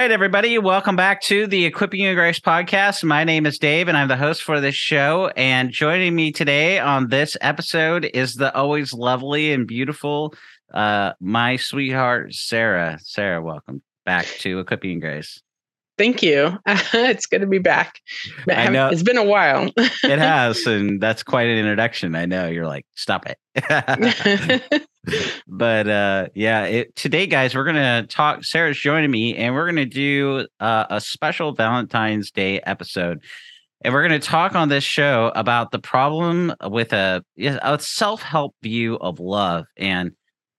Right, everybody, welcome back to the Equipping in Grace podcast. My name is Dave, and I'm the host for this show. And joining me today on this episode is the always lovely and beautiful, uh, my sweetheart, Sarah. Sarah, welcome back to Equipping You in Grace. Thank you. it's good to be back. I know it's been a while. it has, and that's quite an introduction. I know you're like, stop it. but uh yeah it, today guys we're gonna talk sarah's joining me and we're gonna do uh, a special valentine's day episode and we're going to talk on this show about the problem with a, a self-help view of love and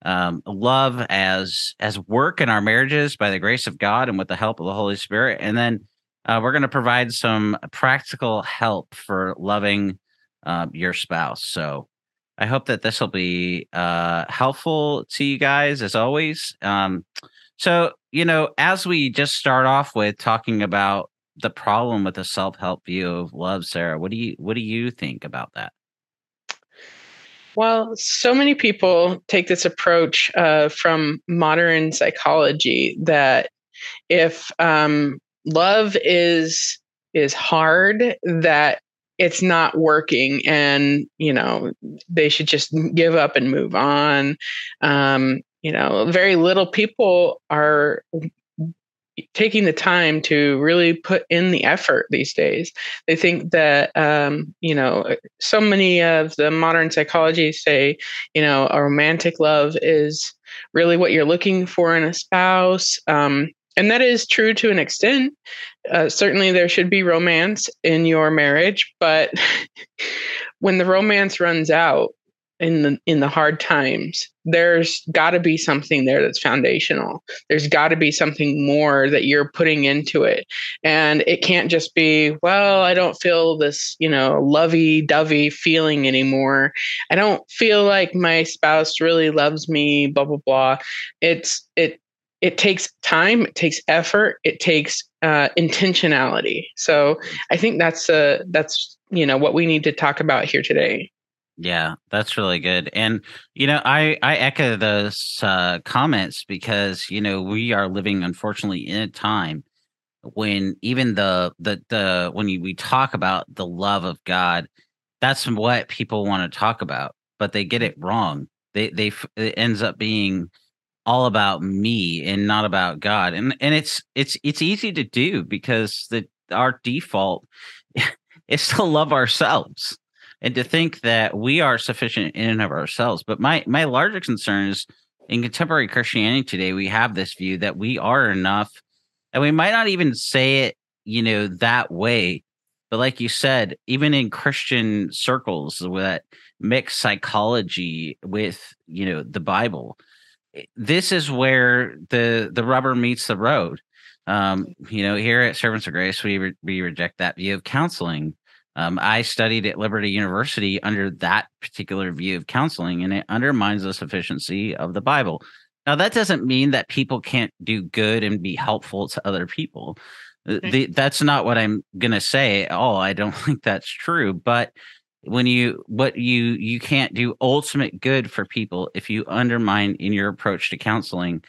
um, love as as work in our marriages by the grace of God and with the help of the Holy Spirit. And then uh, we're going to provide some practical help for loving uh, your spouse. So I hope that this will be uh, helpful to you guys as always. Um, so you know, as we just start off with talking about the problem with the self-help view of love, Sarah, what do you what do you think about that? Well, so many people take this approach uh, from modern psychology that if um, love is is hard, that it's not working, and you know they should just give up and move on. Um, you know, very little people are taking the time to really put in the effort these days. They think that, um, you know, so many of the modern psychology say, you know, a romantic love is really what you're looking for in a spouse. Um, and that is true to an extent. Uh, certainly, there should be romance in your marriage, but when the romance runs out, in the in the hard times there's got to be something there that's foundational. There's got to be something more that you're putting into it. And it can't just be well i don't feel this you know lovey-dovey feeling anymore. I don't feel like my spouse really loves me blah blah blah. It's it it takes time it takes effort it takes uh, intentionality. So i think that's uh that's you know what we need to talk about here today yeah, that's really good. And you know, I I echo those uh, comments because you know we are living, unfortunately, in a time when even the the the when we talk about the love of God, that's what people want to talk about, but they get it wrong. They they it ends up being all about me and not about God, and and it's it's it's easy to do because the our default is to love ourselves and to think that we are sufficient in and of ourselves. But my my larger concern is in contemporary Christianity today, we have this view that we are enough, and we might not even say it, you know, that way. But like you said, even in Christian circles that mix psychology with, you know, the Bible, eh, this is where the the rubber meets the road. Um, you know, here at Servants of Grace, we re- we reject that view of counseling um, I studied at Liberty University under that particular view of counseling, and it undermines the sufficiency of the Bible. Now, that doesn't mean that people can't do good and be helpful to other people. Uh, the, that's not what I'm going to say at all. I don't think that's true. But when you, what you, you can't do ultimate good for people if you undermine in your approach to counseling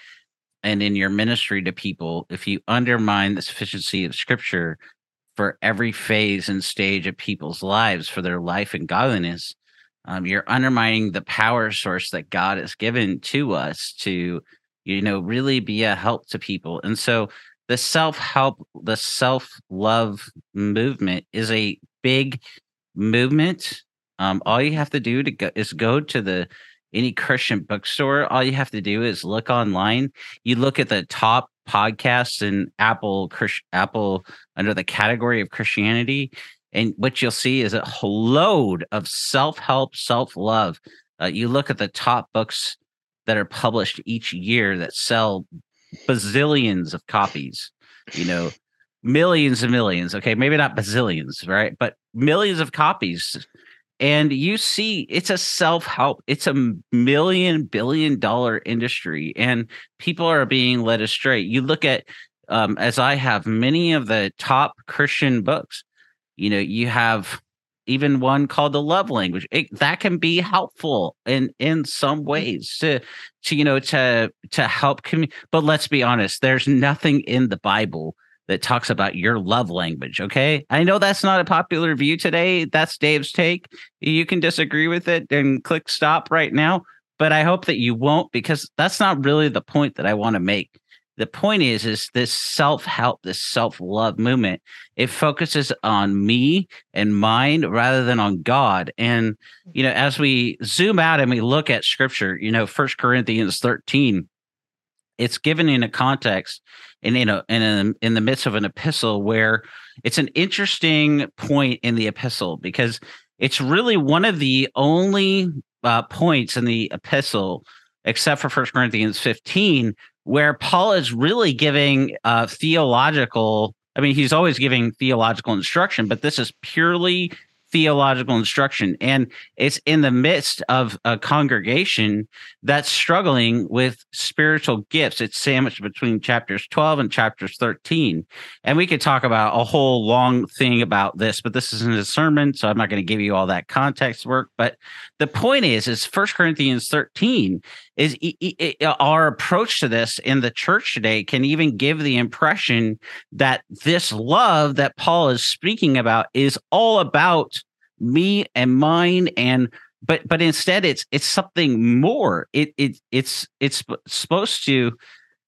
and in your ministry to people, if you undermine the sufficiency of scripture for every phase and stage of people's lives for their life and godliness um, you're undermining the power source that god has given to us to you know really be a help to people. And so the self-help the self-love movement is a big movement. Um, all you have to do to go is go to the any christian bookstore all you have to do is look online you look at the top podcasts in Apple Apple under the category of Christianity, and what you'll see is a load of self help, self love. Uh, you look at the top books that are published each year that sell bazillions of copies, you know, millions and millions. Okay, maybe not bazillions, right? But millions of copies. And you see, it's a self help, it's a million billion dollar industry, and people are being led astray. You look at, um, as I have many of the top Christian books, you know, you have even one called the love language it, that can be helpful in in some mm. ways to to you know to to help commu- but let's be honest there's nothing in the bible that talks about your love language okay? I know that's not a popular view today. That's dave's take. You can disagree with it and click stop right now but i hope that you won't because that's not really the point that i want to make. The point is is this self-help this self-love movement it focuses on me and mine rather than on god. And you know as we zoom out and we look at scripture you know first corinthians 13 it's given in a context in in a, in the midst of an epistle where it's an interesting point in the epistle because it's really one of the only uh, points in the epistle except for first corinthians 15 where Paul is really giving uh, theological. I mean, he's always giving theological instruction, but this is purely theological instruction. And it's in the midst of a congregation that's struggling with spiritual gifts. It's sandwiched between chapters 12 and chapters 13. And we could talk about a whole long thing about this, but this isn't a sermon, so I'm not going to give you all that context work. But the point is, is First Corinthians 13 is uh, our approach to this in the church today can even give the impression that this love that Paul is speaking about is all about me and mine and but but instead it's it's something more. It it it's it's supposed to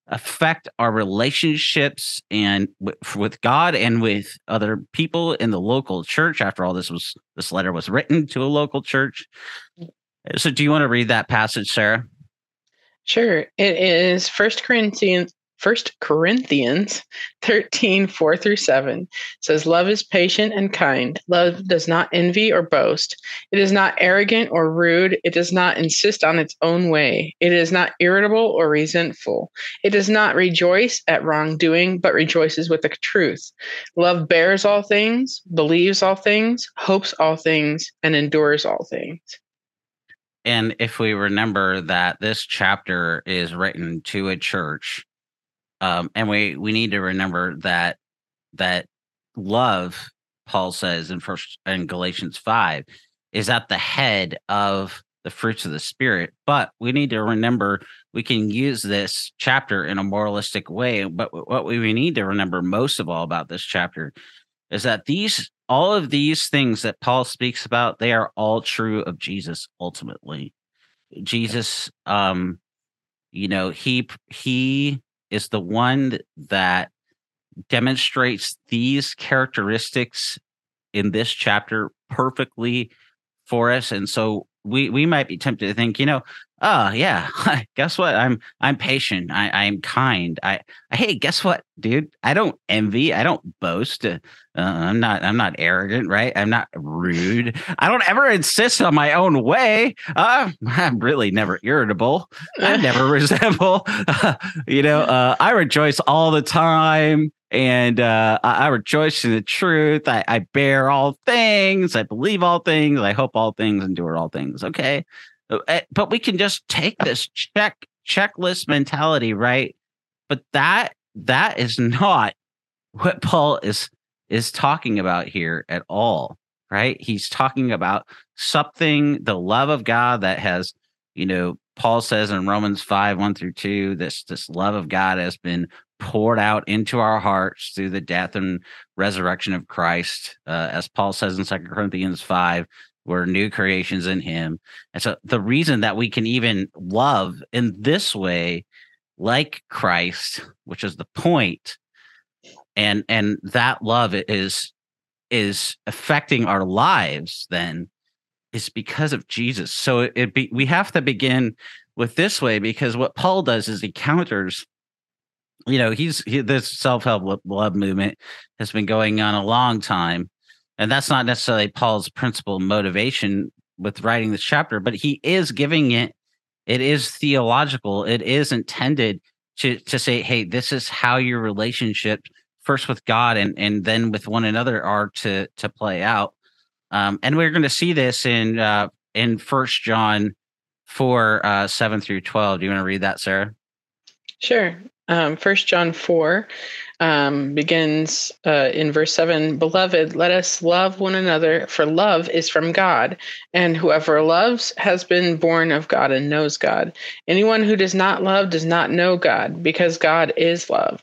affect our relationships and with, with God and with other people in the local church after all this was this letter was written to a local church. So do you want to read that passage sarah Sure. It is First Corinthians First Corinthians 13, 4 through 7 says, Love is patient and kind. Love does not envy or boast. It is not arrogant or rude. It does not insist on its own way. It is not irritable or resentful. It does not rejoice at wrongdoing, but rejoices with the truth. Love bears all things, believes all things, hopes all things, and endures all things. And if we remember that this chapter is written to a church, um, and we we need to remember that that love, Paul says in first in Galatians five, is at the head of the fruits of the spirit. But we need to remember we can use this chapter in a moralistic way. But what we need to remember most of all about this chapter is that these all of these things that Paul speaks about, they are all true of Jesus ultimately. Jesus, um, you know, he he is the one that demonstrates these characteristics in this chapter perfectly for us. And so we we might be tempted to think, you know, oh yeah guess what? I'm i'm patient. I i'm kind. I hey guess what dude? I don't envy. I don't boast. Uh, i'm not i'm not arrogant right? I'm not rude. I don't ever insist on my own way. Uh, i'm really never irritable. I never resemble you know uh, i rejoice all the time and uh, I, rejoice in the truth. I, I bear all things. I believe all things. I hope all things. Endure all things. Okay, uh, eh, but we can just take this check checklist mentality, right? But that that is not what Paul is is talking about here at all, right? He's talking about something, the love of God that has, you know, Paul says in Romans 5, 1 through 2, this this love of God has been poured out into our hearts through the death and resurrection of Christ. Uh, as Paul says in Second Corinthians 5, we're new creations in him. And so the reason that we can even love in this way, like Christ, which is the point, and and that love is is affecting our lives then is because of Jesus. So it, it be, we have to begin with this way because what Paul does is he counters you know he's he, this self-help love movement has been going on a long time and that's not necessarily Paul's principal motivation with writing this chapter, but he is giving it it is theological. It is intended to to say, hey, this is how your relationship first with God and and then with one another are to to play out. Um, and we're going to see this in uh, in First John four uh, seven through twelve. Do you want to read that, Sarah? Sure. Um, First John four um, begins uh, in verse 7 Beloved, let us love one another, for love is from God, and whoever loves has been born of God and knows God. Anyone who does not love does not know God, because God is love.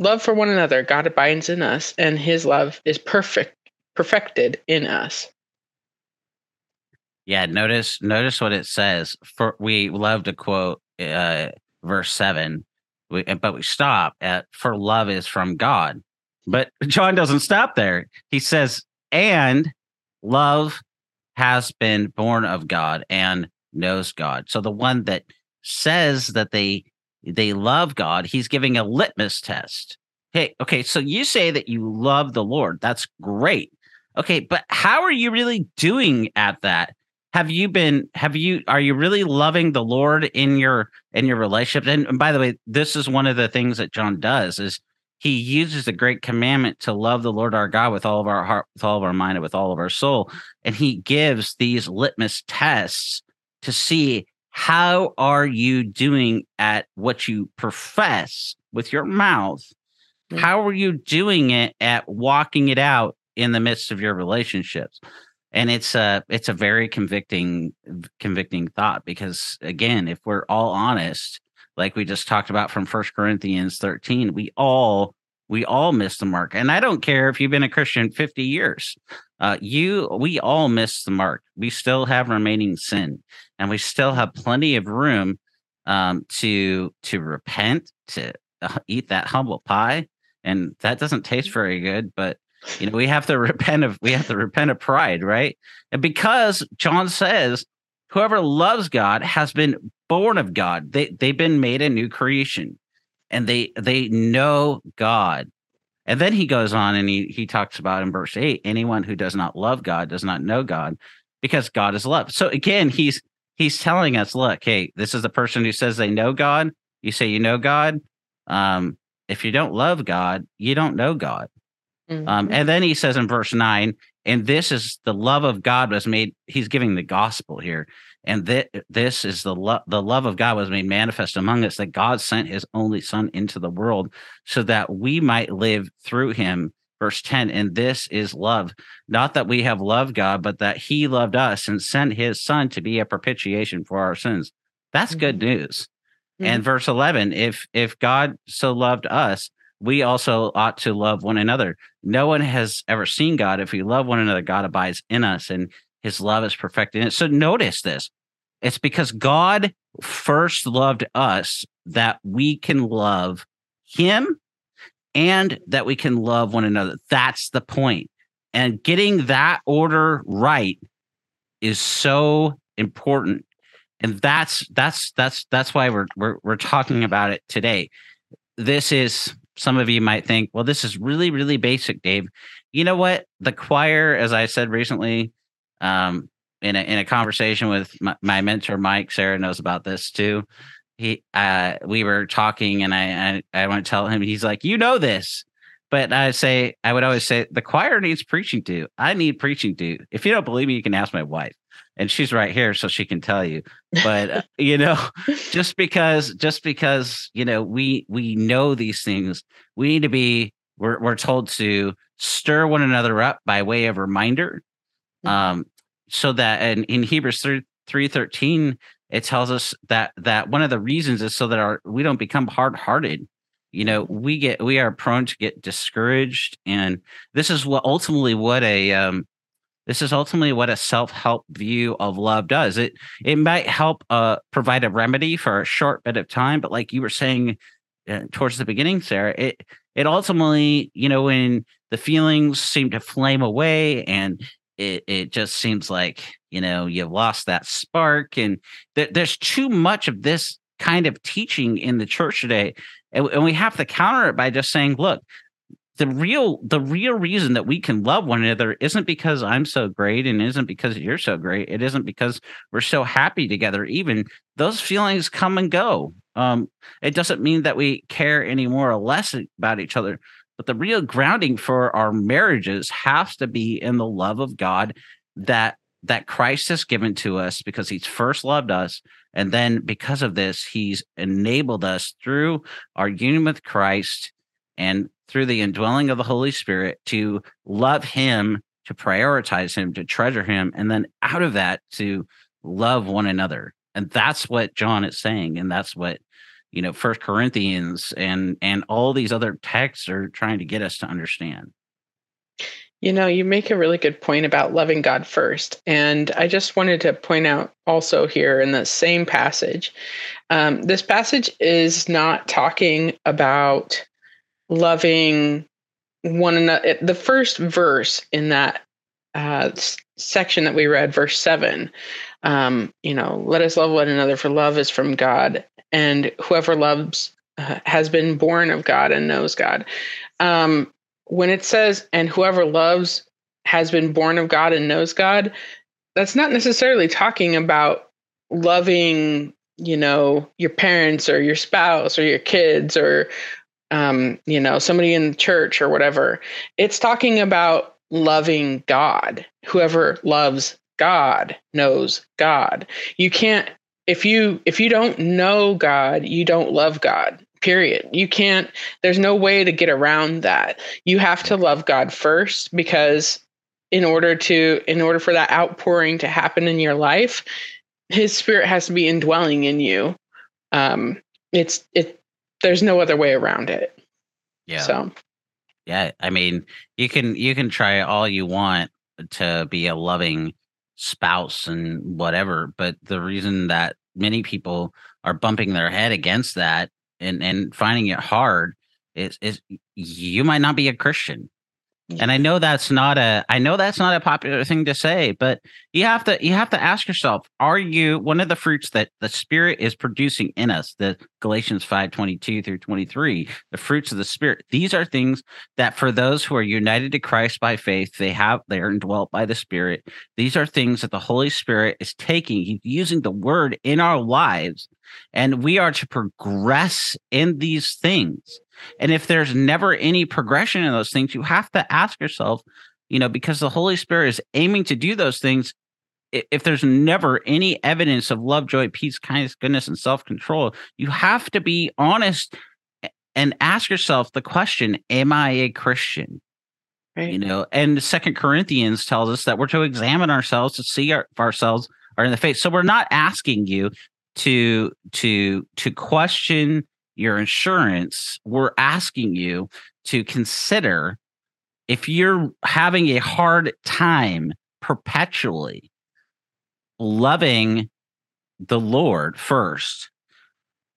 love for one another, God abides in us, and his love is perfect, perfected in us. Yeah, notice notice what it says. For we love to quote uh, verse seven, we, but we stop at "for love is from God." But John doesn't stop there. He says, "and love has been born of God and knows God." So the one that says that they they love God, he's giving a litmus test. Hey, okay, so you say that you love the Lord. That's great. Okay, but how are you really doing at that? Have you been have you are you really loving the Lord in your in your relationship? And, and by the way, this is one of the things that John does is he uses the great commandment to love the Lord our God with all of our heart, with all of our mind, and with all of our soul. And he gives these litmus tests to see how are you doing at what you profess with your mouth? Mm. how are you doing it at walking it out in the midst of your relationships? And it's a it's a very convicting convicting thought because again if we're all honest like we just talked about from first corinthians 13 we all we all miss the mark. And i don't care if you've been a christian 50 years uh, you we all miss the mark. We still have remaining sin and we still have plenty of room um, to to repent to uh, eat that humble pie and that doesn't taste very good but you know we have to repent of we have to repent of pride right? And because john says whoever loves god has been born of god. They they've been made a new creation and they they know god. And then he goes on and he, he talks about in verse 8 anyone who does not love God does not know God because God is love. So again, he's he's telling us, look, hey, this is the person who says they know God. You say you know God. Um, if you don't love God, you don't know God. Um, mm-hmm. Um, and then he says in verse 9, and this is the love of God was made, he's giving the gospel here and that this is the love the love of god was made manifest among us that god sent his only son into the world so that we might live through him verse 10 and this is love not that we have loved god but that he loved us and sent his son to be a propitiation for our sins that's mm-hmm. good news mm-hmm. and verse 11 if if god so loved us we also ought to love one another no one has ever seen god if we love one another god abides in us and his love is perfected in it. So notice this. It's because God first loved us that we can love him and that we can love one another. That's the point. And getting that order right is so important. And that's that's that's that's why we're we're we're talking about it today. This is some of you might think, well, this is really, really basic, Dave. You know what? The choir, as I said recently, um, in a in a conversation with my, my, mentor Mike, Sarah knows about this too. He uh, we were talking, and I I, I want to tell him. He's like, you know this, but I say I would always say the choir needs preaching to. I need preaching to. If you don't believe me, you can ask my wife, and she's right here, so she can tell you. But uh, you know, just because just because you know we we know these things, we need to be. We're we're told to stir one another up by way of reminder Mm-hmm. Um, so that and in Hebrews 3, 313, it tells us that that one of the reasons is so that our we don't become hard-hearted. You know, we get we are prone to get discouraged, and this is what ultimately what a um, this is ultimately what a self-help view of love does. It it might help uh, provide a remedy for a short bit of time, but like you were saying uh, towards the beginning, Sarah, it it ultimately, you know, when the feelings seem to flame away and it it just seems like you know you've lost that spark and th- there's too much of this kind of teaching in the church today and, and we have to counter it by just saying look the real the real reason that we can love one another isn't because I'm so great and isn't because you're so great. It isn't because we're so happy together. Even those feelings come and go. Um, it doesn't mean that we care any more or less about each other. But the real grounding for our marriages has to be in the love of God that that Christ has given to us because he's first loved us and then because of this he's enabled us through our union with Christ and through the indwelling of the Holy Spirit to love Him, to prioritize Him, to treasure Him, and then out of that to love one another. And that's what John is saying, and that's what you know First Corinthians and and all these other texts are trying to get us to understand. You know, you make a really good point about loving God first. And I just wanted to point out also here in the same passage, um, this passage is not talking about loving one another. The first verse in that uh, section that we read, verse seven, um, you know, let us love one another, for love is from God, and whoever loves uh, has been born of God and knows God. Um, when it says, and whoever loves has been born of God and knows God, that's not necessarily talking about loving, you know, your parents or your spouse or your kids or um, you know, somebody in church or whatever. It's talking about loving God. Whoever loves God knows God. You can't if you if you don't know God, you don't love God. Period. You can't there's no way to get around that. You have to love God first because in order to in order for that outpouring to happen in your life, his spirit has to be indwelling in you. Um it's it there's no other way around it. Yeah. So yeah, I mean, you can you can try all you want to be a loving spouse and whatever, but the reason that many people are bumping their head against that and and finding it hard is is you might not be a Christian. And I know that's not a I know that's not a popular thing to say, but you have to you have to ask yourself, are you one of the fruits that the spirit is producing in us, the Galatians 5, 22 through 23, the fruits of the spirit. These are things that for those who are united to Christ by faith, they have they are indwelt by the spirit. These are things that the Holy Spirit is taking, he's using the word in our lives, and we are to progress in these things. And if there's never any progression in those things, you have to ask yourself, you know, because the Holy Spirit is aiming to do those things. If there's never any evidence of love, joy, peace, kindness, goodness, and self control, you have to be honest and ask yourself the question Am I a Christian? Right. You know, and Second Corinthians tells us that we're to examine ourselves to see our, ourselves are in the faith. So we're not asking you to to to question your assurance, we're asking you to consider if you're having a hard time perpetually loving the Lord first,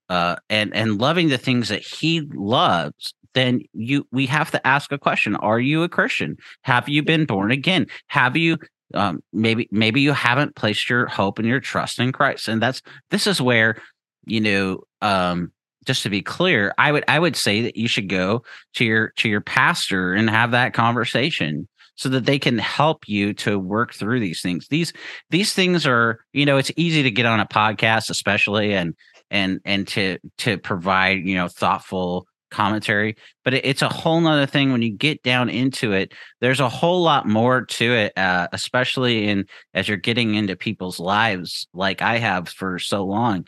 uh, and and loving the things that He loves, then you we have to ask a question: Are you a Christian? Have you been born again? Have you um, maybe maybe you haven't placed your hope and your trust in Christ? And that's this is where you know um, just to be clear, I would I would say that you should go to your to your pastor and have that conversation so that they can help you to work through these things. These these things are, you know, it's easy to get on a podcast especially and and and to to provide, you know, thoughtful commentary, but it, it's a whole nother thing when you get down into it. There's a whole lot more to it, uh, especially in as you're getting into people's lives like I have for so long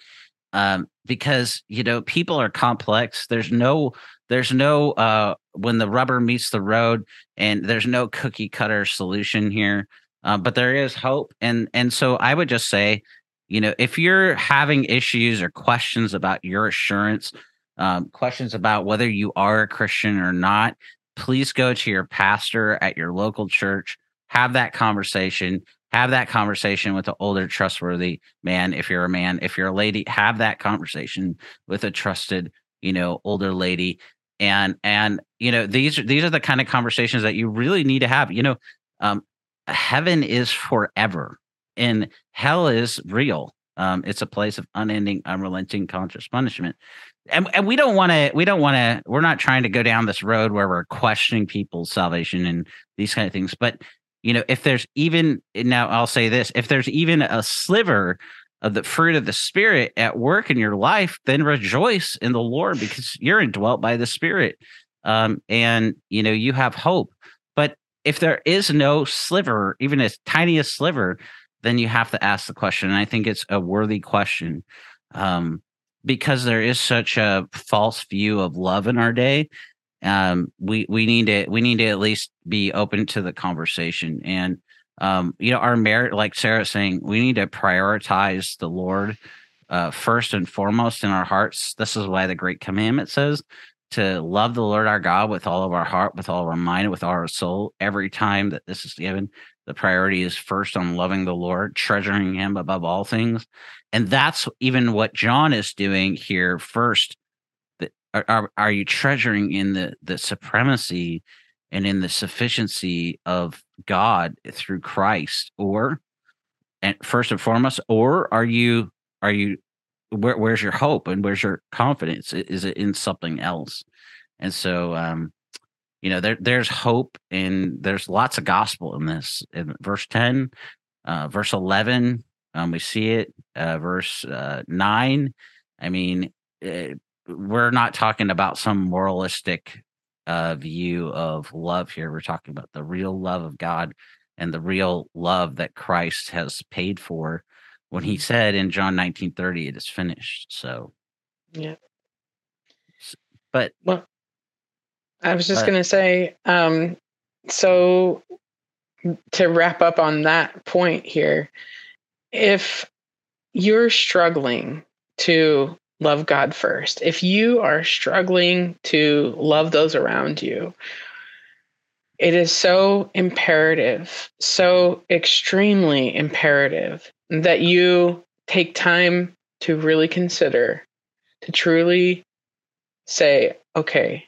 um, because you know people are complex. There's no there's no uh, when the rubber meets the road, and there's no cookie cutter solution here. Uh, but there is hope, and and so I would just say, you know, if you're having issues or questions about your assurance, um, questions about whether you are a Christian or not, please go to your pastor at your local church. Have that conversation. Have that conversation with an older trustworthy man if you're a man. If you're a lady have that conversation with a trusted you know older lady. And and you know these these are the kind of conversations that you really need to have. You know um heaven is forever and hell is real. Um it's a place of unending unrelenting conscious punishment and, and we don't want to we don't want to we're not trying to go down this road where we're questioning people's salvation and these kind of things. But you know if there's even now i'll say this if there's even a sliver of the fruit of the spirit at work in your life then rejoice in the lord because you're indwelt by the spirit. Um, and you know you have hope. But if there is no sliver even as tiniest sliver then you have to ask the question and i think it's a worthy question. Um, because there is such a false view of love in our day um, we we need to we need to at least be open to the conversation. And um, you know our merit like sarah's saying we need to prioritize the lord uh, first and foremost in our hearts. This is why the great commandment says to love the lord our god with all of our heart with all of our mind with all our soul every time that this is given the priority is first on loving the lord treasuring him above all things. And that's even what john is doing here first. Are, are, are you treasuring in the the supremacy and in the sufficiency of god through christ? Or and first and foremost or are you are you where, where's your hope and where's your confidence? Is it in something else? And so um you know there there's hope and there's lots of gospel in this in verse 10 uh verse 11 um we see it uh verse uh 9 i mean it, eh, we're not talking about some moralistic uh view of love here. We're talking about the real love of god and the real love that christ has paid for when he said in john 19 30 it is finished. So yeah. But well I was just going to say, um, so to wrap up on that point here, if you're struggling to love God first, if you are struggling to love those around you, it is so imperative, so extremely imperative that you take time to really consider, to truly say, okay,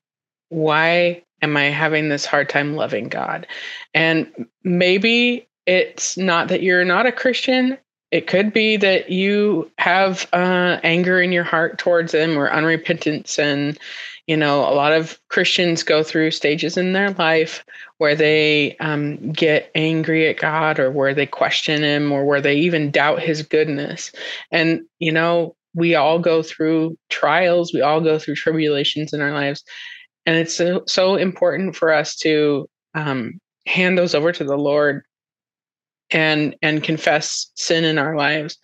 why am I having this hard time loving God? And maybe it's not that you're not a Christian. It could be that you have uh, anger in your heart towards Him or unrepentance. And, you know, a lot of Christians go through stages in their life where they um, get angry at God or where they question Him or where they even doubt His goodness. And, you know, we all go through trials, we all go through tribulations in our lives and it's so, so important for us to um, hand those over to the lord and and confess sin in our lives.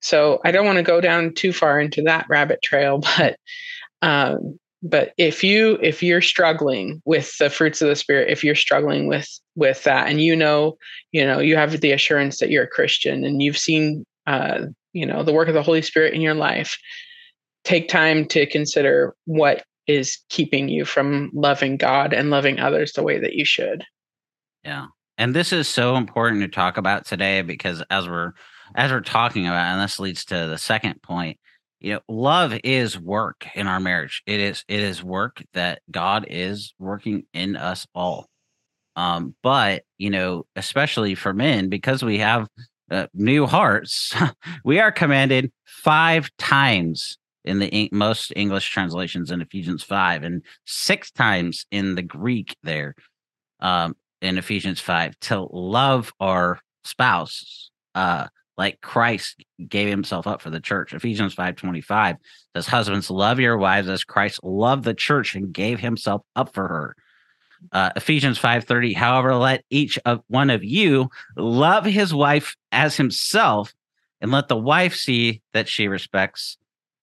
So i don't want to go down too far into that rabbit trail but um, but if you if you're struggling with the fruits of the spirit if you're struggling with with that and you know you know you have the assurance that you're a christian and you've seen uh you know the work of the holy spirit in your life take time to consider what is keeping you from loving God and loving others the way that you should. Yeah. And this is so important to talk about today because as we're as we're talking about and this leads to the second point, you know, love is work in our marriage. It is it is work that God is working in us all. Um but, you know, especially for men because we have uh, new hearts, we are commanded 5 times in the most English translations in Ephesians 5 and six times in the Greek there um, in Ephesians 5 to love our spouse uh, like Christ gave himself up for the church. Ephesians 5:25 says husbands love your wives as Christ loved the church and gave himself up for her. Uh, Ephesians 5:30 however let each of one of you love his wife as himself and let the wife see that she respects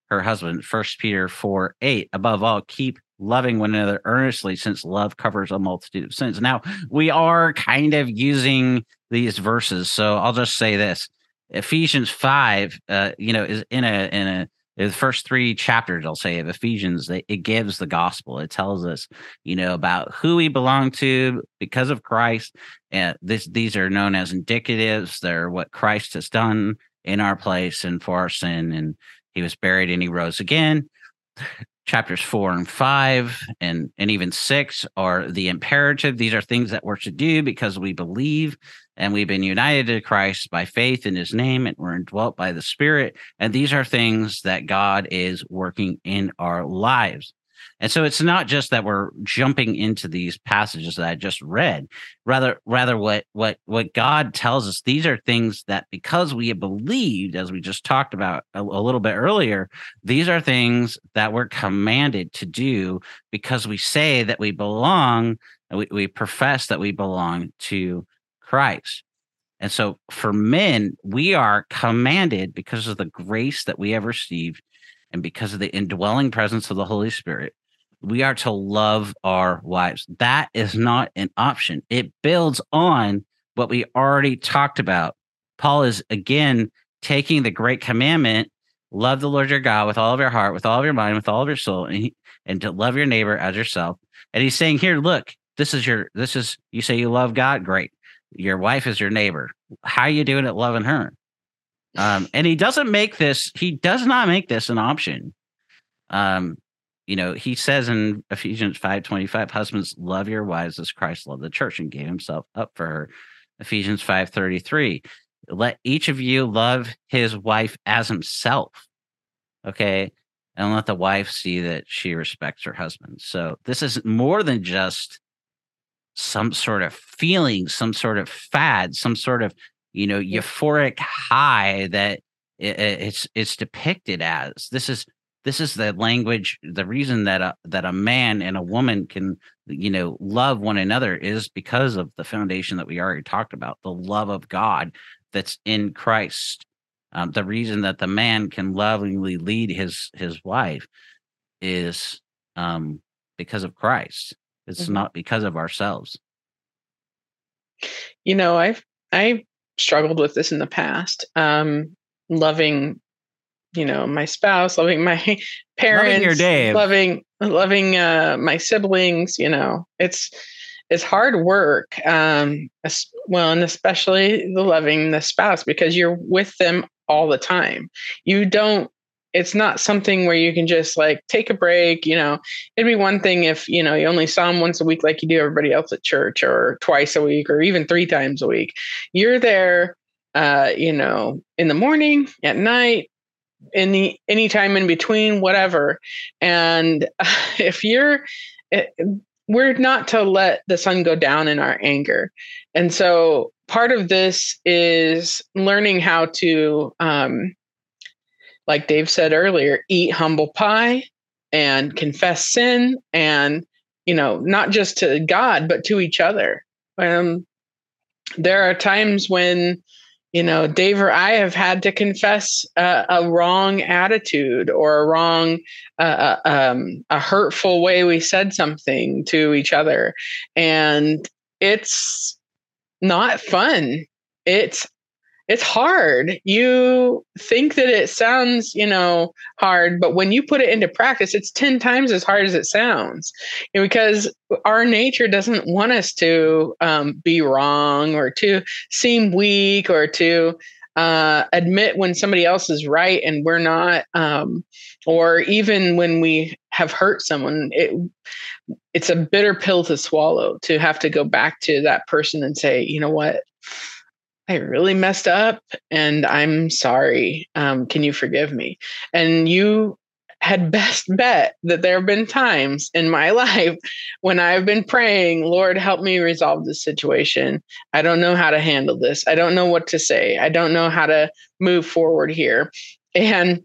her husband. First Peter 4 8. Above all, keep loving one another earnestly, since love covers a multitude of sins. Now, we are kind of using these verses. So I'll just say this. Ephesians 5, uh, you know, is in a in a the first three chapters, I'll say, of Ephesians, it gives the gospel. It tells us, you know, about who we belong to because of Christ. And this, these are known as indicatives. They're what Christ has done in our place and for our sin. And he was buried and he rose again. chapters four and five and and even six are the imperative. These are things that we're to do because we believe and we've been united to christ by faith in his name and we're indwelt by the spirit. And these are things that god is working in our lives and so it's not just that we're jumping into these passages that I just read. Rather, rather what what what God tells us, these are things that because we have believed, as we just talked about a, a little bit earlier, these are things that we're commanded to do because we say that we belong, we, we profess that we belong to Christ. And so for men, we are commanded because of the grace that we have received and because of the indwelling presence of the Holy Spirit we are to love our wives. That is not an option. It builds on what we already talked about. Paul is again taking the great commandment love the Lord your God with all of your heart, with all of your mind, with all of your soul, and, he, and to love your neighbor as yourself. And he's saying here, look, this is your, this is, you say you love God, great. Your wife is your neighbor. How are you doing at loving her? Um, and he doesn't make this, he does not make this an option. Um, you know, he says in Ephesians 5:25, husbands love your wives as Christ loved the church and gave himself up for her. Ephesians 5:33, let each of you love his wife as himself. Okay? And let the wife see that she respects her husband. So this is more than just some sort of feeling, some sort of fad, some sort of, you know, euphoric high that it's it's depicted as. This is this is the language the reason that a that a man and a woman can you know love one another is because of the foundation that we already talked about the love of god that's in christ. Um, the reason that the man can lovingly lead his his wife is um, because of christ. It's mm-hmm. not because of ourselves. You know i've i've struggled with this in the past um loving you know my spouse loving my parents loving, your Dave. loving loving uh my siblings you know it's it's hard work um well and especially the loving the spouse because you're with them all the time. You don't it's not something where you can just like take a break you know. It'd be one thing if you know you only saw them once a week like you do everybody else at church or twice a week or even three times a week. You're there uh you know in the morning at night any any time in between whatever. And if you're eh, we're not to let the sun go down in our anger. And so part of this is learning how to um, like dave said earlier eat humble pie and confess sin and you know not just to god but to each other. Um, there are times when you know, Dave or I have had to confess uh, a wrong attitude or a wrong, uh, uh, um, a hurtful way we said something to each other. And it's not fun. It's it's hard. You think that it sounds, you know, hard, but when you put it into practice, it's 10 times as hard as it sounds. Because our nature doesn't want us to um, be wrong or to seem weak or to uh, admit when somebody else is right and we're not, um, or even when we have hurt someone. It, it's a bitter pill to swallow to have to go back to that person and say, you know what, I really messed up and I'm sorry. Um, can you forgive me? And you had best bet that there have been times in my life when I've been praying, Lord, help me resolve this situation. I don't know how to handle this. I don't know what to say. I don't know how to move forward here. And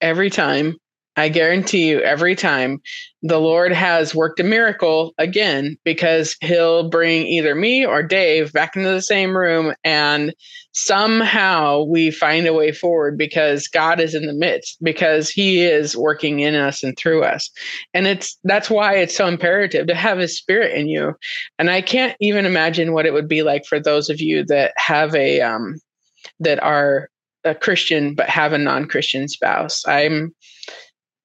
every time I guarantee you, every time the Lord has worked a miracle again, because he'll bring either me or Dave back into the same room, and somehow we find a way forward because God is in the midst, because he is working in us and through us. And it's that's why it's so imperative to have his spirit in you. And I can't even imagine what it would be like for those of you that have a um that are a Christian but have a non-Christian spouse. I'm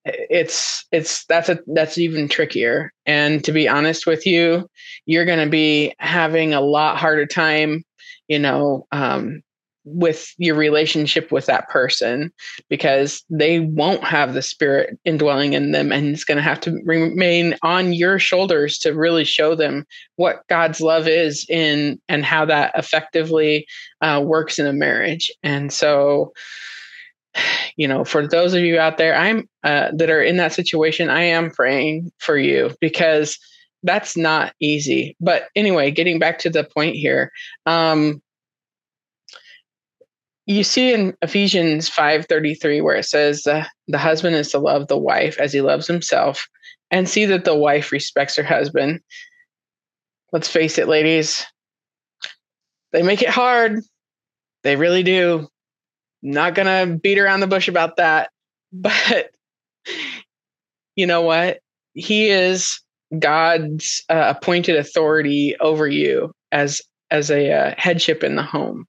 it's it's that's a that's even trickier. And to be honest with you you're going to be having a lot harder time you know um with your relationship with that person because they won't have the spirit indwelling in them and it's going to have to remain on your shoulders to really show them what god's love is in and how that effectively uh, works in a marriage. And so you know for those of you out there i'm uh, that are in that situation i am praying for you because that's not easy but anyway getting back to the point here um, you see in Ephesians 5:33 where it says uh, the husband is to love the wife as he loves himself and see that the wife respects her husband. Let's face it ladies. They make it hard. They really do. Not going to beat around the bush about that. But you know what? He is God's uh, appointed authority over you as as a uh, headship in the home.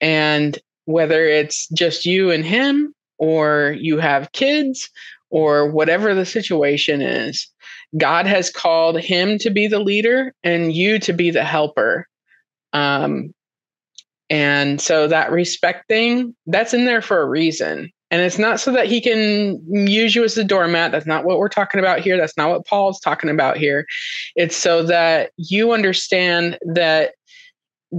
And whether it's just you and him or you have kids or whatever the situation is. God has called him to be the leader and you to be the helper. Um, and so that respect thing, that's in there for a reason. And it's not so that he can use you as a doormat. That's not what we're talking about here. That's not what Paul's talking about here. It's so that you understand that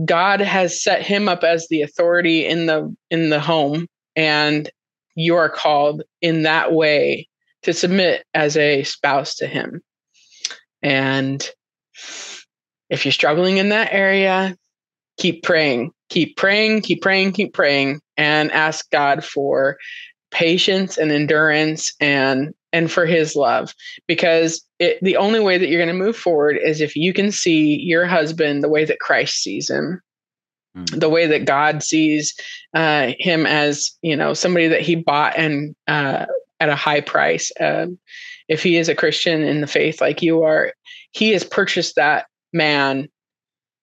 God has set him up as the authority in the in the home and you are called in that way to submit as a spouse to him. And if you're struggling in that area, keep praying, keep praying, keep praying, keep praying and ask God for patience and endurance and and for his love. Because it, the only way that you're going to move forward is if you can see your husband the way that Christ sees him. Mm. the way that God sees uh, him as you know somebody that he bought and uh, at a high price. Um, if he is a Christian in the faith like you are he has purchased that man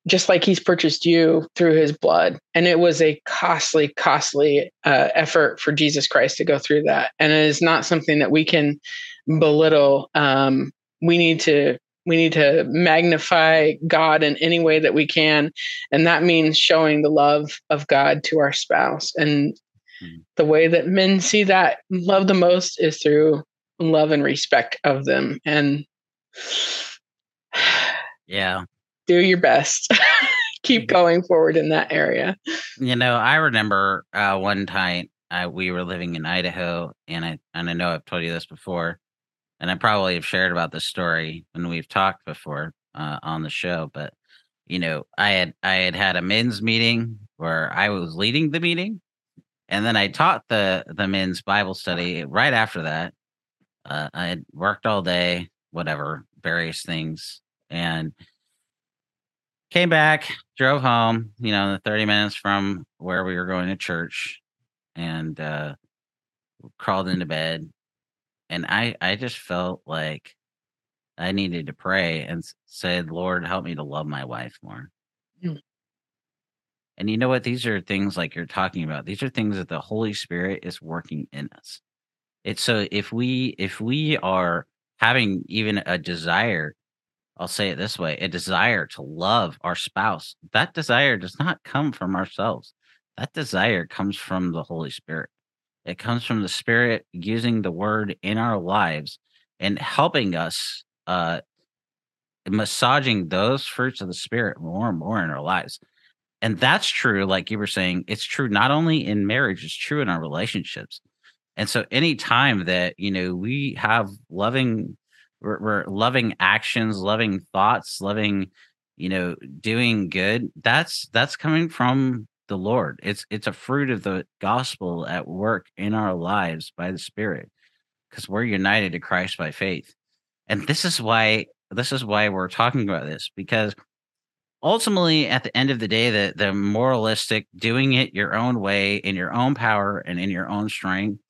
just like he's purchased you through his blood. And it was a costly, costly uh, effort for Jesus Christ to go through that. And it is not something that we can belittle. Um, we need to we need to magnify God in any way that we can. And that means showing the love of God to our spouse. And mm-hmm. the way that men see that love the most is through love and respect of them. And yeah, do your best. Keep going forward in that area. You know, I remember uh, one time uh, we were living in Idaho, and I and I know I've told you this before, and I probably have shared about this story when we've talked before uh, on the show. But you know, I had I had had a men's meeting where I was leading the meeting, and then I taught the the men's Bible study right after that. Uh, I had worked all day, whatever, various things, and came back, drove home, you know, the 30 minutes from where we were going to church and uh crawled into bed. And I I just felt like I needed to pray and said, "Lord, help me to love my wife more." Mm. And you know what? These are things like you're talking about. These are things that the Holy Spirit is working in us. It's so if we if we are having even a desire I'll say it this way a desire to love our spouse. That desire does not come from ourselves. That desire comes from the Holy Spirit. It comes from the Spirit using the word in our lives and helping us, uh, massaging those fruits of the Spirit more and more in our lives. And that's true, like you were saying, it's true not only in marriage, it's true in our relationships. And so anytime that, you know, we have loving we're, we're loving actions loving thoughts loving you know doing good. That's that's coming from the lord. It's it's a fruit of the gospel at work in our lives by the spirit because we're united to christ by faith. And this is why this is why we're talking about this because ultimately at the end of the day the the moralistic doing it your own way in your own power and in your own strength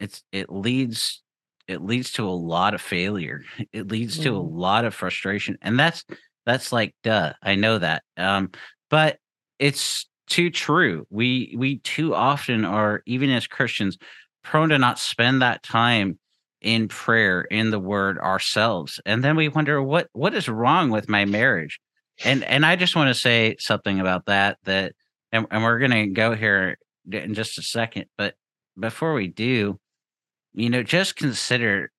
it's it leads it leads to a lot of failure. It leads mm. to a mm-hmm. lot of frustration. And that's that's like duh. I know that. Um, but it's too true. We we too often are, even as Christians, prone to not spend that time in prayer, in the word ourselves. And then we wonder what what is wrong with my marriage? And and I just want to say something about that that and, and we're gonna go here in just a second, but before we do, you know, just consider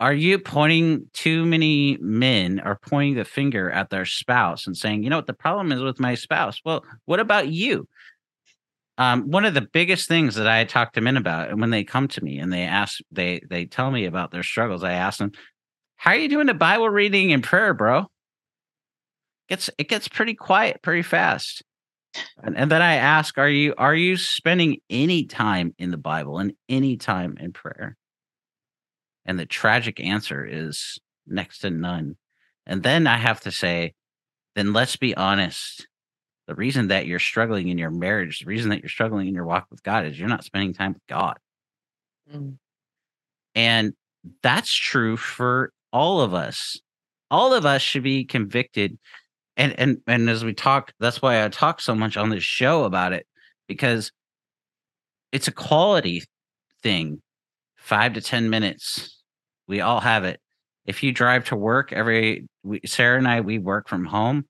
are you pointing too many men are pointing the finger at their spouse and saying, you know what the problem is with my spouse? Well, what about you? Um, one of the biggest things that I talk to men about, and when they come to me and they ask, they they tell me about their struggles, I ask them, "How are you doing the Bible reading and prayer, bro?" It gets it gets pretty quiet pretty fast, and, and then I ask, "Are you are you spending any time in the Bible and any time in prayer?" And the tragic answer is next to none. And then I have to say, then let's be honest the reason that you're struggling in your marriage, the reason that you're struggling in your walk with God is you're not spending time with God. Mm. And that's true for all of us. All of us should be convicted. And and and as we talk, that's why I talk so much on this show about it, because it's a quality thing. Five to ten minutes. We all have it. If you drive to work every we, Sarah and I, we work from home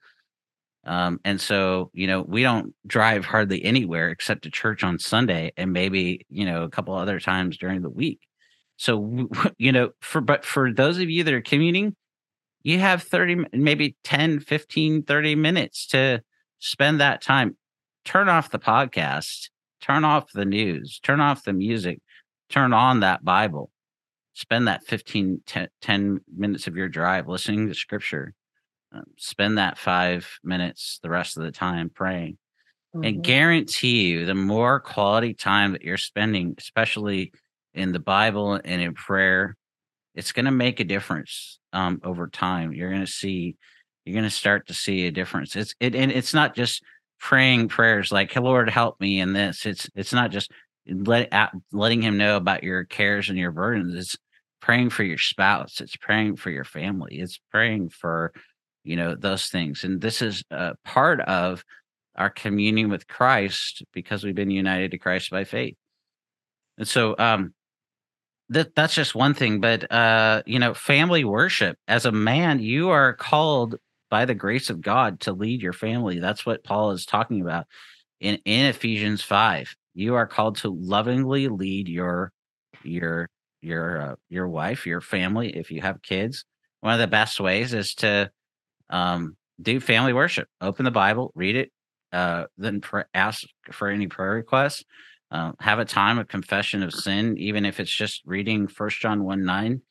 um, and so, you know, we don't drive hardly anywhere except to church on Sunday and maybe, you know, a couple other times during the week. So, you know, for, but for those of you that are commuting, you have 30, maybe 10, 15, 30 minutes to spend that time. Turn off the podcast, turn off the news, turn off the music, turn on that Bible. Spend that 15, 10, 10 minutes of your drive listening to scripture um, spend that five minutes the rest of the time praying mm-hmm. and guarantee you the more quality time that you're spending especially in the bible and in prayer it's going to make a difference um, over time. You're going to see you're going to start to see a difference. It's it and it's not just praying prayers like lord help me in this. It's it's not just let, letting him know about your cares and your burdens. It's praying for your spouse. It's praying for your family. It's praying for you know those things. And this is a part of our communion with christ because we've been united to christ by faith. And so um that that's just one thing but uh you know family worship as a man you are called by the grace of god to lead your family that's what paul is talking about in in ephesians 5 you are called to lovingly lead your your your uh, your wife your family if you have kids one of the best ways is to um, do family worship. Open the Bible, read it, uh, then pr- ask for any prayer requests. Uh, have a time of confession of sin, even if it's just reading First John one nine,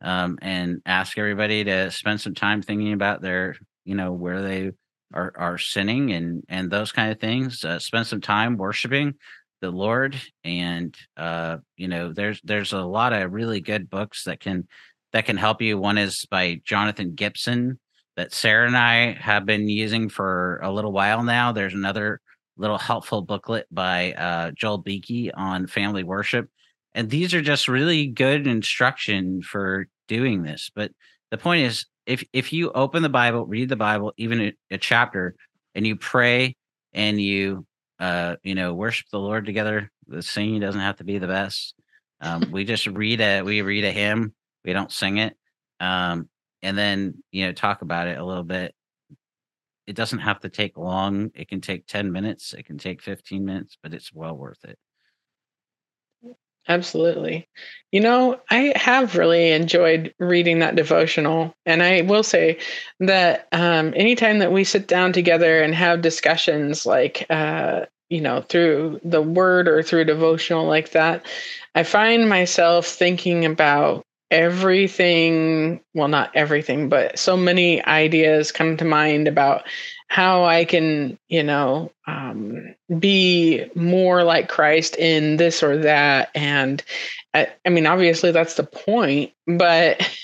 um, and ask everybody to spend some time thinking about their, you know, where they are are sinning and and those kind of things. Uh, spend some time worshiping the Lord, and uh, you know, there's there's a lot of really good books that can that can help you. One is by Jonathan Gibson that Sarah and I have been using for a little while now. There's another little helpful booklet by uh, Joel Beeke on family worship. And these are just really good instruction for doing this. But the point is, if if you open the Bible, read the Bible, even a, a chapter, and you pray and you uh you know worship the Lord together, the singing doesn't have to be the best. Um, we just read a we read a hymn. We don't sing it. Um, and then you know talk about it a little bit it doesn't have to take long it can take 10 minutes it can take 15 minutes but it's well worth it. Absolutely. You know i have really enjoyed reading that devotional and i will say that um, anytime that we sit down together and have discussions like uh, you know through the word or through devotional like that i find myself thinking about everything well not everything but so many ideas come to mind about how i can you know um, be more like christ in this or that and I, I mean obviously that's the point but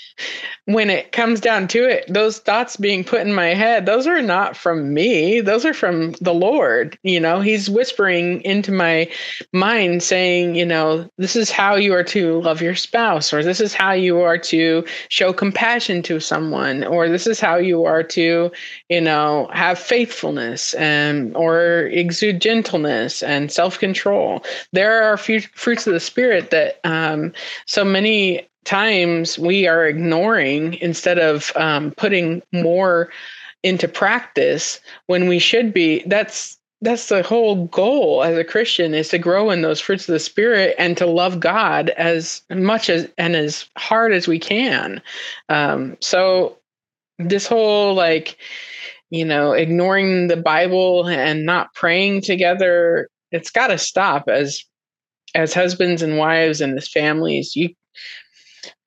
when it comes down to it, those thoughts being put in my head, those are not from me. Those are from the Lord. You know, He's whispering into my mind saying, you know, this is how you are to love your spouse, or this is how you are to show compassion to someone, or this is how you are to, you know, have faithfulness and or exude gentleness and self-control. There are fruits of the spirit that um, so many times we are ignoring instead of um, putting more into practice when we should be that's that's the whole goal as a Christian is to grow in those fruits of the spirit and to love God as much as and as hard as we can. Um, so this whole like, you know, ignoring the Bible and not praying together, it's got to stop as as husbands and wives and as families. You,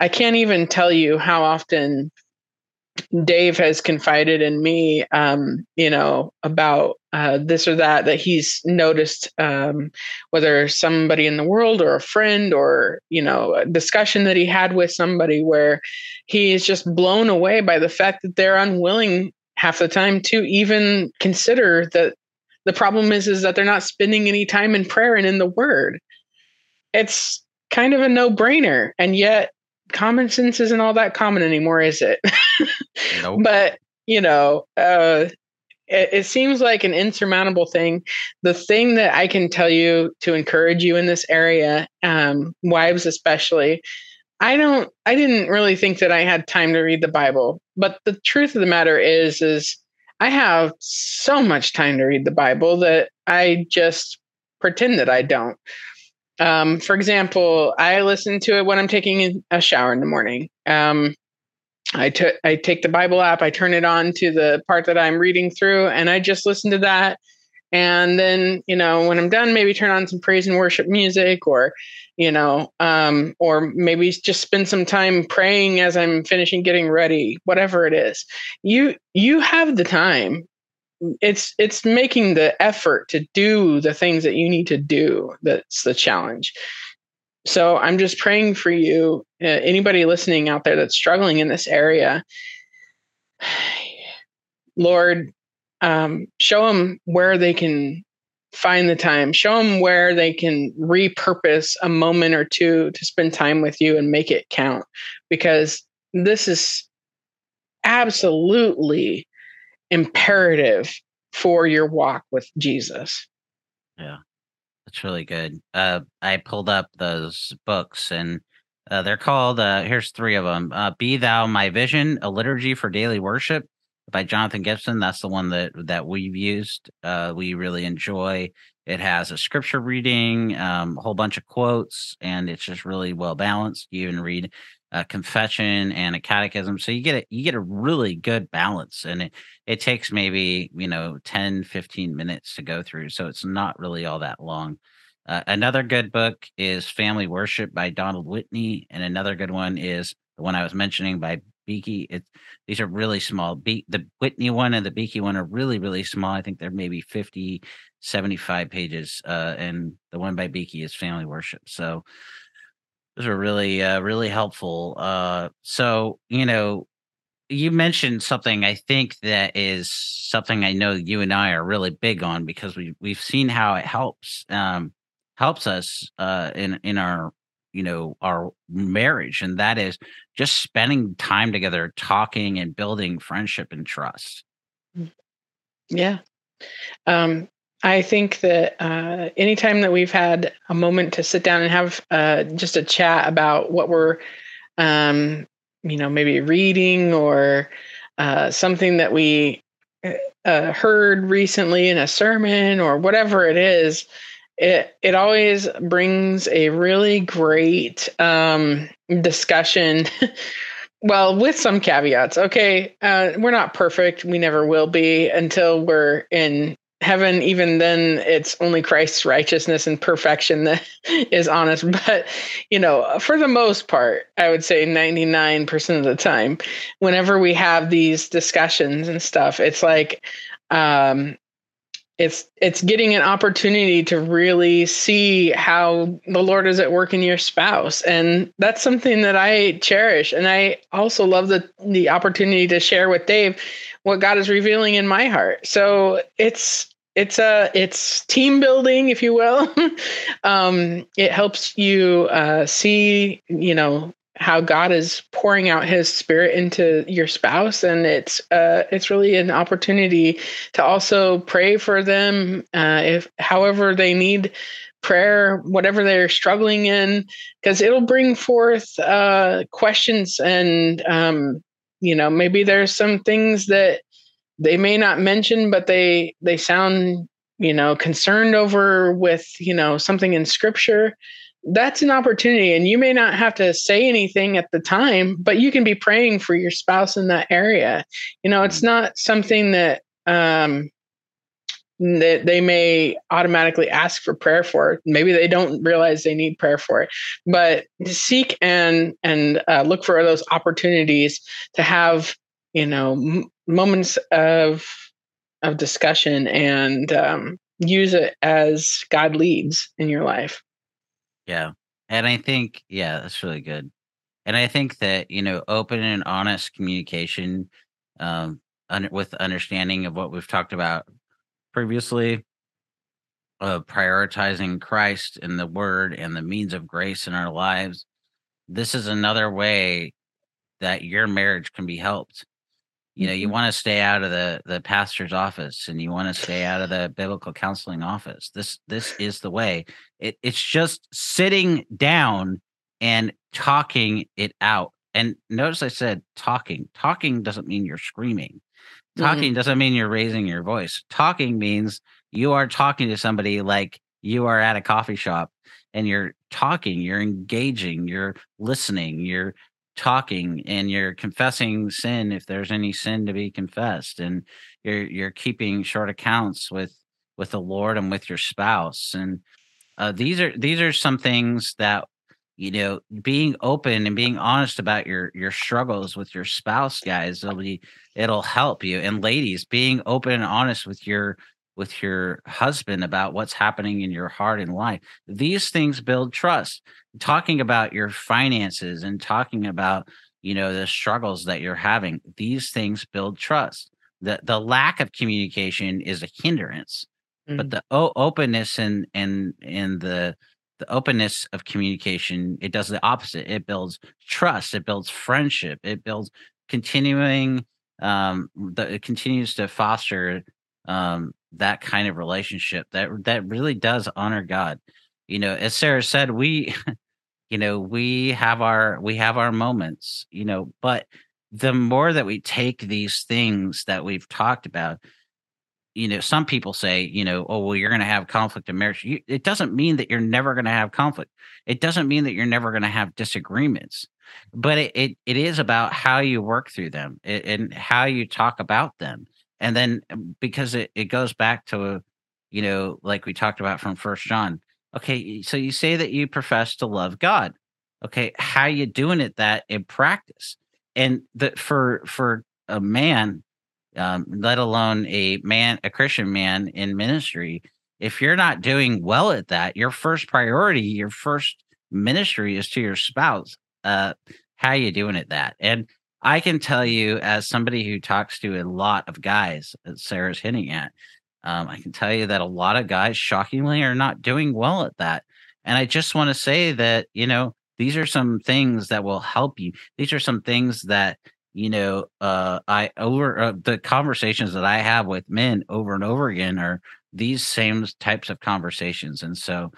I can't even tell you how often Dave has confided in me, um, you know, about uh, this or that that he's noticed, um, whether somebody in the world or a friend or you know a discussion that he had with somebody where he is just blown away by the fact that they're unwilling half the time to even consider that the problem is is that they're not spending any time in prayer and in the Word. It's kind of a no brainer, and yet common sense isn't all that common anymore, is it? nope. But you know, uh, it, it, seems like an insurmountable thing. The thing that I can tell you to encourage you in this area, um, wives especially, I don't. I didn't really think that I had time to read the Bible, but the truth of the matter is, is I have so much time to read the Bible that I just pretend that I don't. Um, for example, I listen to it when I'm taking a shower in the morning. Um, I, t- I take the Bible app, I turn it on to the part that I'm reading through, and I just listen to that. And then, you know, when I'm done, maybe turn on some praise and worship music or, you know, um, or maybe just spend some time praying as I'm finishing getting ready, whatever it is. You you have the time. It's it's making the effort to do the things that you need to do that's the challenge. So i'm just praying for you. Uh, anybody listening out there that's struggling in this area lord um, show them where they can find the time show them where they can repurpose a moment or two to spend time with you and make it count because this is absolutely imperative for your walk with Jesus. Yeah, that's really good. Uh, I pulled up those books and uh, they're called, uh, here's three of them uh, Be Thou My Vision, A Liturgy for Daily Worship by Jonathan Gibson. That's the one that, that we've used. Uh, we really enjoy. It has a scripture reading, um, a whole bunch of quotes, and it's just really well balanced. You even read a confession and a catechism so you get a you get a really good balance and it it takes maybe you know 10 15 minutes to go through so it's not really all that long uh, another good book is family worship by donald whitney and another good one is the one i was mentioning by beeke it these are really small. Be- the whitney one and the beeke one are really really small. I think they're maybe 50 75 pages uh, and the one by beeke is family worship. So those are really, uh, really helpful. Uh, so, you know, you mentioned something I think that is something I know you and I are really big on because we we've seen how it helps um, helps us uh, in in our you know our marriage, and that is just spending time together, talking and building friendship and trust. Mm. Yeah. Um, I think that uh, anytime that we've had a moment to sit down and have uh, just a chat about what we're, um, you know, maybe reading or uh, something that we uh, heard recently in a sermon or whatever it is, it it always brings a really great um, discussion. well, with some caveats. Okay, uh, we're not perfect. We never will be until we're in heaven even then it's only christ's righteousness and perfection that is honest but you know for the most part i would say 99% of the time whenever we have these discussions and stuff it's like um it's it's getting an opportunity to really see how the lord is at work in your spouse and that's something that i cherish and i also love the the opportunity to share with dave what God is revealing in my heart. So it's it's a it's team building, if you will. um, it helps you uh, see, you know, how God is pouring out His Spirit into your spouse, and it's uh, it's really an opportunity to also pray for them uh, if however they need prayer, whatever they're struggling in, because it'll bring forth uh, questions and um, you know maybe there's some things that they may not mention, but they they sound you know concerned over with you know something in scripture that's an opportunity and you may not have to say anything at the time but you can be praying for your spouse in that area. You know it's not something that um that they may automatically ask for prayer for. Maybe they don't realize they need prayer for it but seek and and uh, look for those opportunities to have you know m- moments of of discussion and um, use it as god leads in your life Yeah. And I think, yeah, that's really good. And I think that, you know, open and honest communication um, un- with understanding of what we've talked about previously, of prioritizing Christ and the word and the means of grace in our lives. This is another way that your marriage can be helped. You know, you Mhm. want to stay out of the the pastor's office and you want to stay out of the biblical counseling office. This this is the way. It it's just sitting down and talking it out. And notice I said talking. Talking doesn't mean you're screaming. Mhm. Talking doesn't mean you're raising your voice. Talking means you are talking to somebody like you are at a coffee shop and you're talking, you're engaging, you're listening, you're talking and you're confessing sin if there's any sin to be confessed. And you're you're keeping short accounts with with the Lord and with your spouse. And uh, these are these are some things that you know being open and being honest about your your struggles with your spouse guys it'll be it'll help you. And ladies being open and honest with your with your husband about what's happening in your heart and life. These things build trust. Talking about your finances and talking about you know the struggles that you're having these things build trust. The the lack of communication is a hindrance but Mhm. the o- openness and and and the the openness of communication it does the opposite. It builds trust. It builds friendship. It builds continuing um the, it continues to foster um that kind of relationship that that really does honor god. You know as sarah said we you know we have our we have our moments you know but the more that we take these things that we've talked about you know some people say you know oh well you're going to have conflict in marriage. You, it doesn't mean that you're never going to have conflict. It doesn't mean that you're never going to have disagreements but it, it it is about how you work through them a- and how you talk about them and then um, because it, it goes back to you know like we talked about from first john okay so you say that you profess to love god. Okay how you doing it that in practice? And that for for a man um, let alone a man a christian man in ministry if you're not doing well at that your first priority your first ministry is to your spouse uh how you doing at that? And i can tell you as somebody who talks to a lot of guys that sarah's hinting at um, i can tell you that a lot of guys shockingly are not doing well at that. And i just want to say that you know these are some things that will help you. These are some things that you know uh i over uh, the conversations that i have with men over and over again are these same types of conversations. And so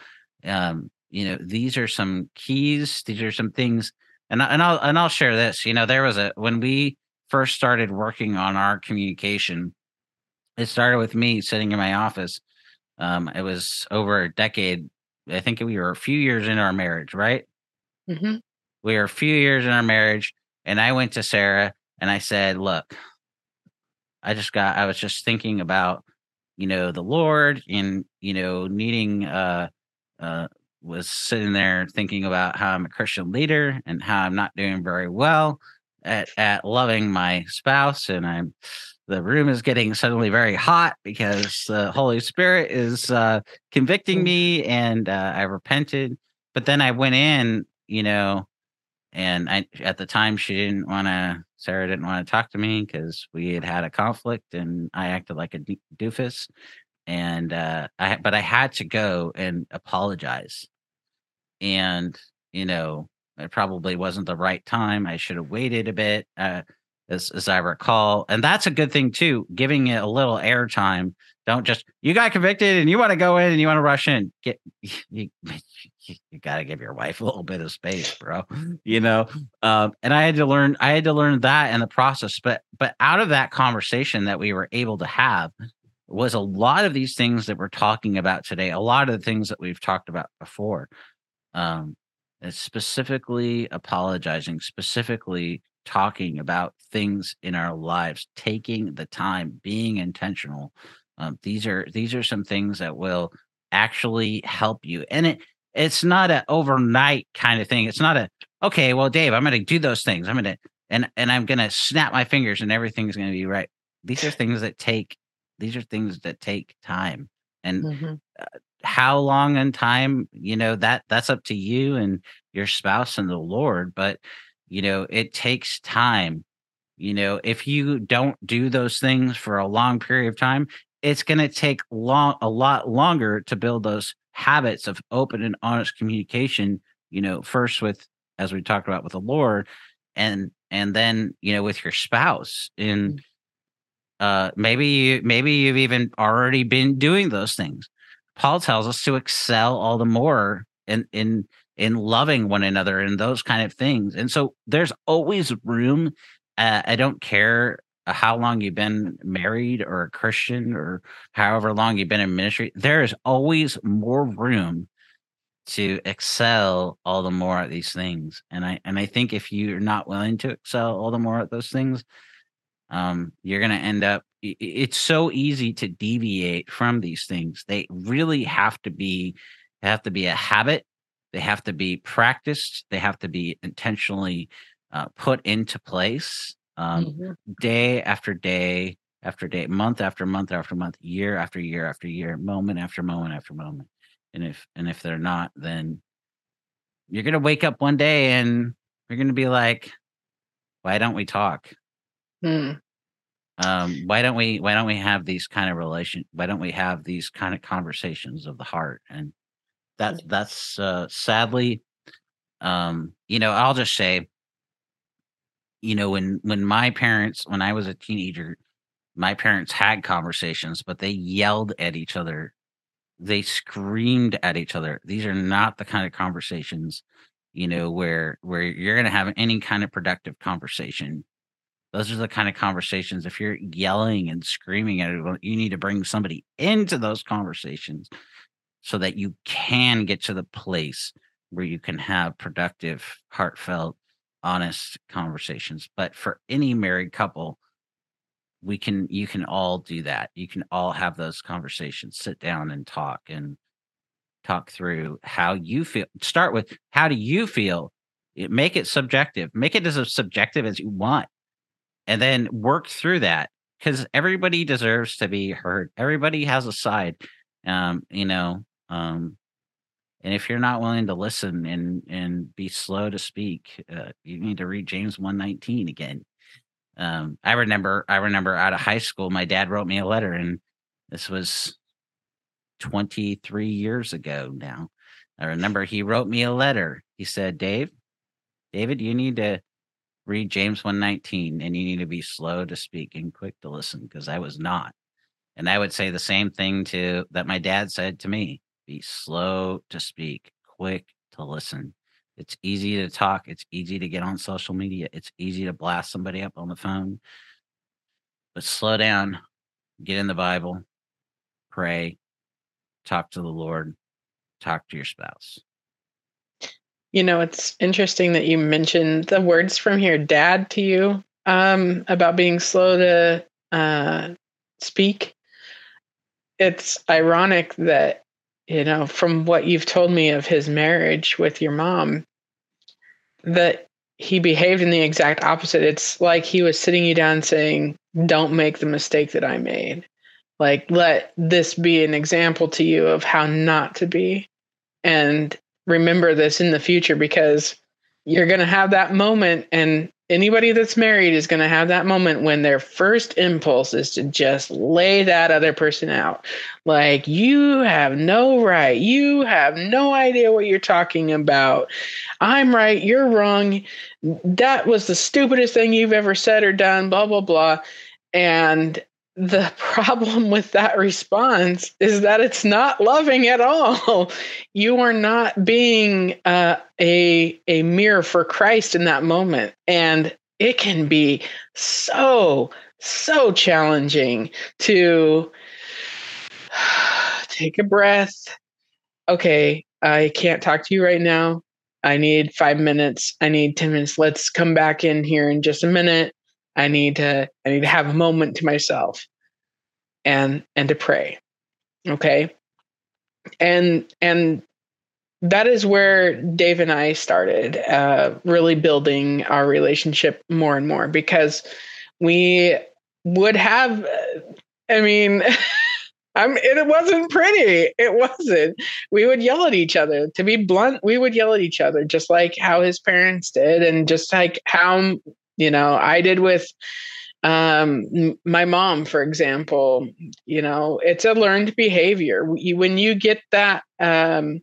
um you know these are some keys. These are some things and and I'll and I'll share this you know there was a when we first started working on our communication it started with me sitting in my office um it was over a decade i think we were a few years into our marriage right Mm-hmm. we were a few years in our marriage and i went to sarah and i said look i just got i was just thinking about you know the lord and you know needing uh uh was sitting there thinking about how i'm a christian leader and how i'm not doing very well at at loving my spouse and i'm the room is getting suddenly very hot because the holy spirit is uh convicting Mm. me and uh, i repented but then i went in you know and I at the time she didn't want to. Sarah didn't want to talk to me because we had had a conflict, and I acted like a doofus. And uh, I but I had to go and apologize, and you know it probably wasn't the right time. I should have waited a bit, uh, as as I recall, and that's a good thing too. Giving it a little airtime. Don't just you got convicted and you want to go in and you want to rush in. Get you, you, you got to give your wife a little bit of space, bro. You know, um, and I had to learn. I had to learn that in the process. But but out of that conversation that we were able to have was a lot of these things that we're talking about today, a lot of the things that we've talked about before. Um, specifically apologizing, specifically talking about things in our lives, taking the time, being intentional. Um, these are these are some things that will actually help you. And it it's not an overnight kind of thing. It's not a okay, well, Dave, I'm to do those things. I'm to and and I'm to snap my fingers and everything's to be right. These are things that take these are things that take time. And mm-hmm. uh, how long in time, you know, that that's up to you and your spouse and the Lord, but you know, it takes time. You know, if you don't do those things for a long period of time, it's going to take long a lot longer to build those habits of open and honest communication you know first with as we talked about with the lord and and then you know with your spouse and mm. Uh maybe you maybe you've even already been doing those things paul tells us to excel all the more in in in loving one another and those kind of things and so there's always room uh, i don't care how long you've been married or a Christian or however long you've been in ministry, there is always more room to excel all the more at these things. And I and I think if you're not willing to excel all the more at those things, um, you're gonna end up it's so easy to deviate from these things. They really have to be have to be a habit. They have to be practiced. They have to be intentionally uh, put into place um, mm-hmm. day after day after day, month after month after month, year after year after year, moment after moment after moment. And if and if they're not, then you're gonna wake up one day and you're gonna be like, why don't we talk? Hmm. Um, why don't we why don't we have these kind of relation why don't we have these kind of conversations of the heart? And that that's uh sadly um, you know, I'll just say you know when when my parents when i was a teenager my parents had conversations but they yelled at each other they screamed at each other these are not the kind of conversations you know where where you're going to have any kind of productive conversation those are the kind of conversations if you're yelling and screaming at it you need to bring somebody into those conversations so that you can get to the place where you can have productive heartfelt honest conversations. But for any married couple, we can you can all do that. You can all have those conversations, sit down and talk and talk through how you feel. Start with how do you feel? Make it subjective. Make it as subjective as you want. And then work through that because everybody deserves to be heard. Everybody has a side. Um, you know, um, and if you're not willing to listen and and be slow to speak, uh, you need to read James 119 again. Um, I remember I remember out of high school, my dad wrote me a letter, and this was 23 years ago now. I remember he wrote me a letter. He said, Dave, David, you need to read James 119 and you need to be slow to speak and quick to listen because I was not. And I would say the same thing to that my dad said to me. Be slow to speak, quick to listen. It's easy to talk. It's easy to get on social media. It's easy to blast somebody up on the phone. But slow down, get in the Bible, pray, talk to the Lord, talk to your spouse. You know, it's interesting that you mentioned the words from here, dad, to you um, about being slow to uh, speak. It's ironic that you know, from what you've told me of his marriage with your mom, that he behaved in the exact opposite. It's like he was sitting you down saying, Don't make the mistake that I made. Like, let this be an example to you of how not to be. And remember this in the future because you're going to have that moment and anybody that's married is going to have that moment when their first impulse is to just lay that other person out. Like, you have no right. You have no idea what you're talking about. I'm right. You're wrong. That was the stupidest thing you've ever said or done, blah, blah, blah. And the problem with that response is that it's not loving at all. You are not being uh, a a mirror for Christ in that moment, and it can be so so challenging to take a breath. Okay i can't talk to you right now. I need 5 minutes. I need 10 minutes. Let's come back in here in just a minute i need to i need to have a moment to myself and and to pray okay and and that is where Dave and I started uh, really building our relationship more and more because we would have, I mean, I'm, it wasn't pretty. It wasn't. We would yell at each other. To be blunt, we would yell at each other, just like how his parents did, and just like how you know I did with um my mom for example you know it's a learned behavior. When you get that um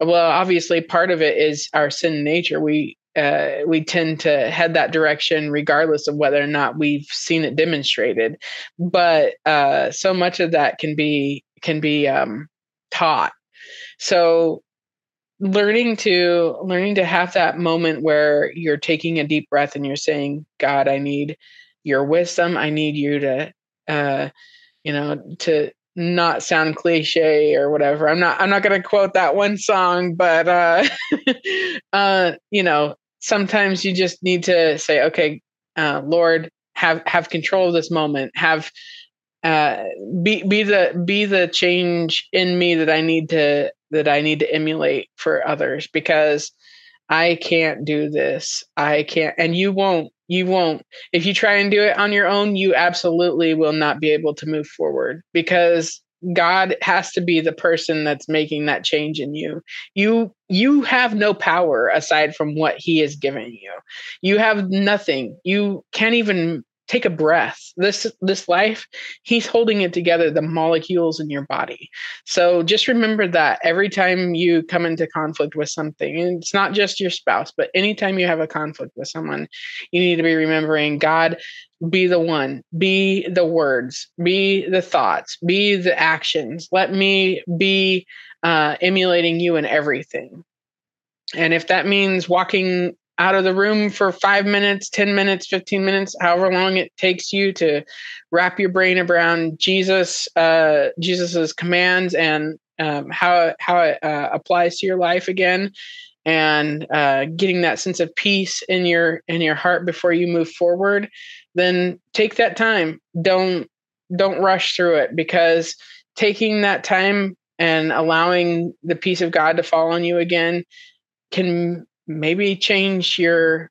well obviously part of it is our sin nature. We uh, we tend to head that direction regardless of whether or not we've seen it demonstrated. But uh, so much of that can be can be um, taught. So learning to learning to have that moment where you're taking a deep breath and you're saying god i need your wisdom i need you to uh, you know to not sound cliche or whatever. I'm not I'm not going to quote that one song, but uh uh you know, sometimes you just need to say okay, uh Lord, have have control of this moment. Have uh be be the be the change in me that I need to that I need to emulate for others because I can't do this. I can't and you won't you won't. If you try and do it on your own you absolutely will not be able to move forward because god has to be the person that's making that change in you. You you have no power aside from what he has given you. You have nothing. You can't even take a breath. This this life he's holding it together the molecules in your body. So just remember that every time you come into conflict with something and it's not just your spouse but anytime you have a conflict with someone you need to be remembering god be the one be the words be the thoughts be the actions. Let me be uh, emulating you in everything. And if that means walking out of the room for five minutes, 10 minutes, 15 minutes, however long it takes you to wrap your brain around Jesus, uh, Jesus's commands and um, how, how it uh, applies to your life again and uh, getting that sense of peace in your in your heart before you move forward then take that time. Don't don't rush through it because taking that time and allowing the peace of god to fall on you again can maybe change your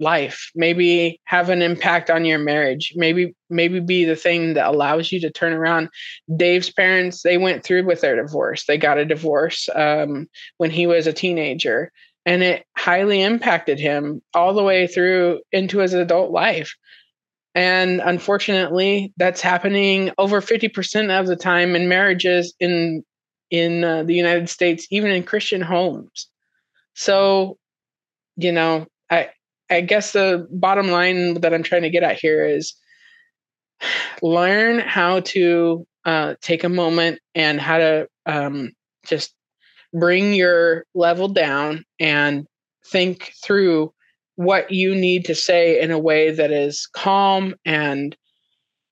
life maybe have an impact on your marriage maybe maybe be the thing that allows you to turn around. Dave's parents they went through with their divorce. They got a divorce um, when he was a teenager and it highly impacted him all the way through into his adult life. And unfortunately that's happening over 50% of the time in marriages in in uh, the united states even in christian homes. So you know, I I guess the bottom line that I'm trying to get at here is learn how to uh, take a moment and how to um, just bring your level down and think through what you need to say in a way that is calm and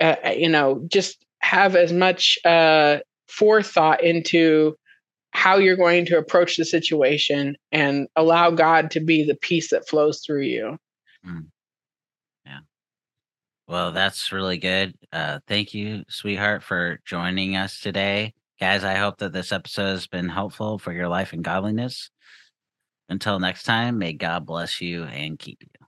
uh, you know just have as much uh, forethought into how you're going to approach the situation and allow God to be the peace that flows through you. Mm. Yeah. Well, that's really good. Uh, thank you, sweetheart, for joining us today. Guys, I hope that this episode has been helpful for your life and godliness. Until next time, may God bless you and keep you.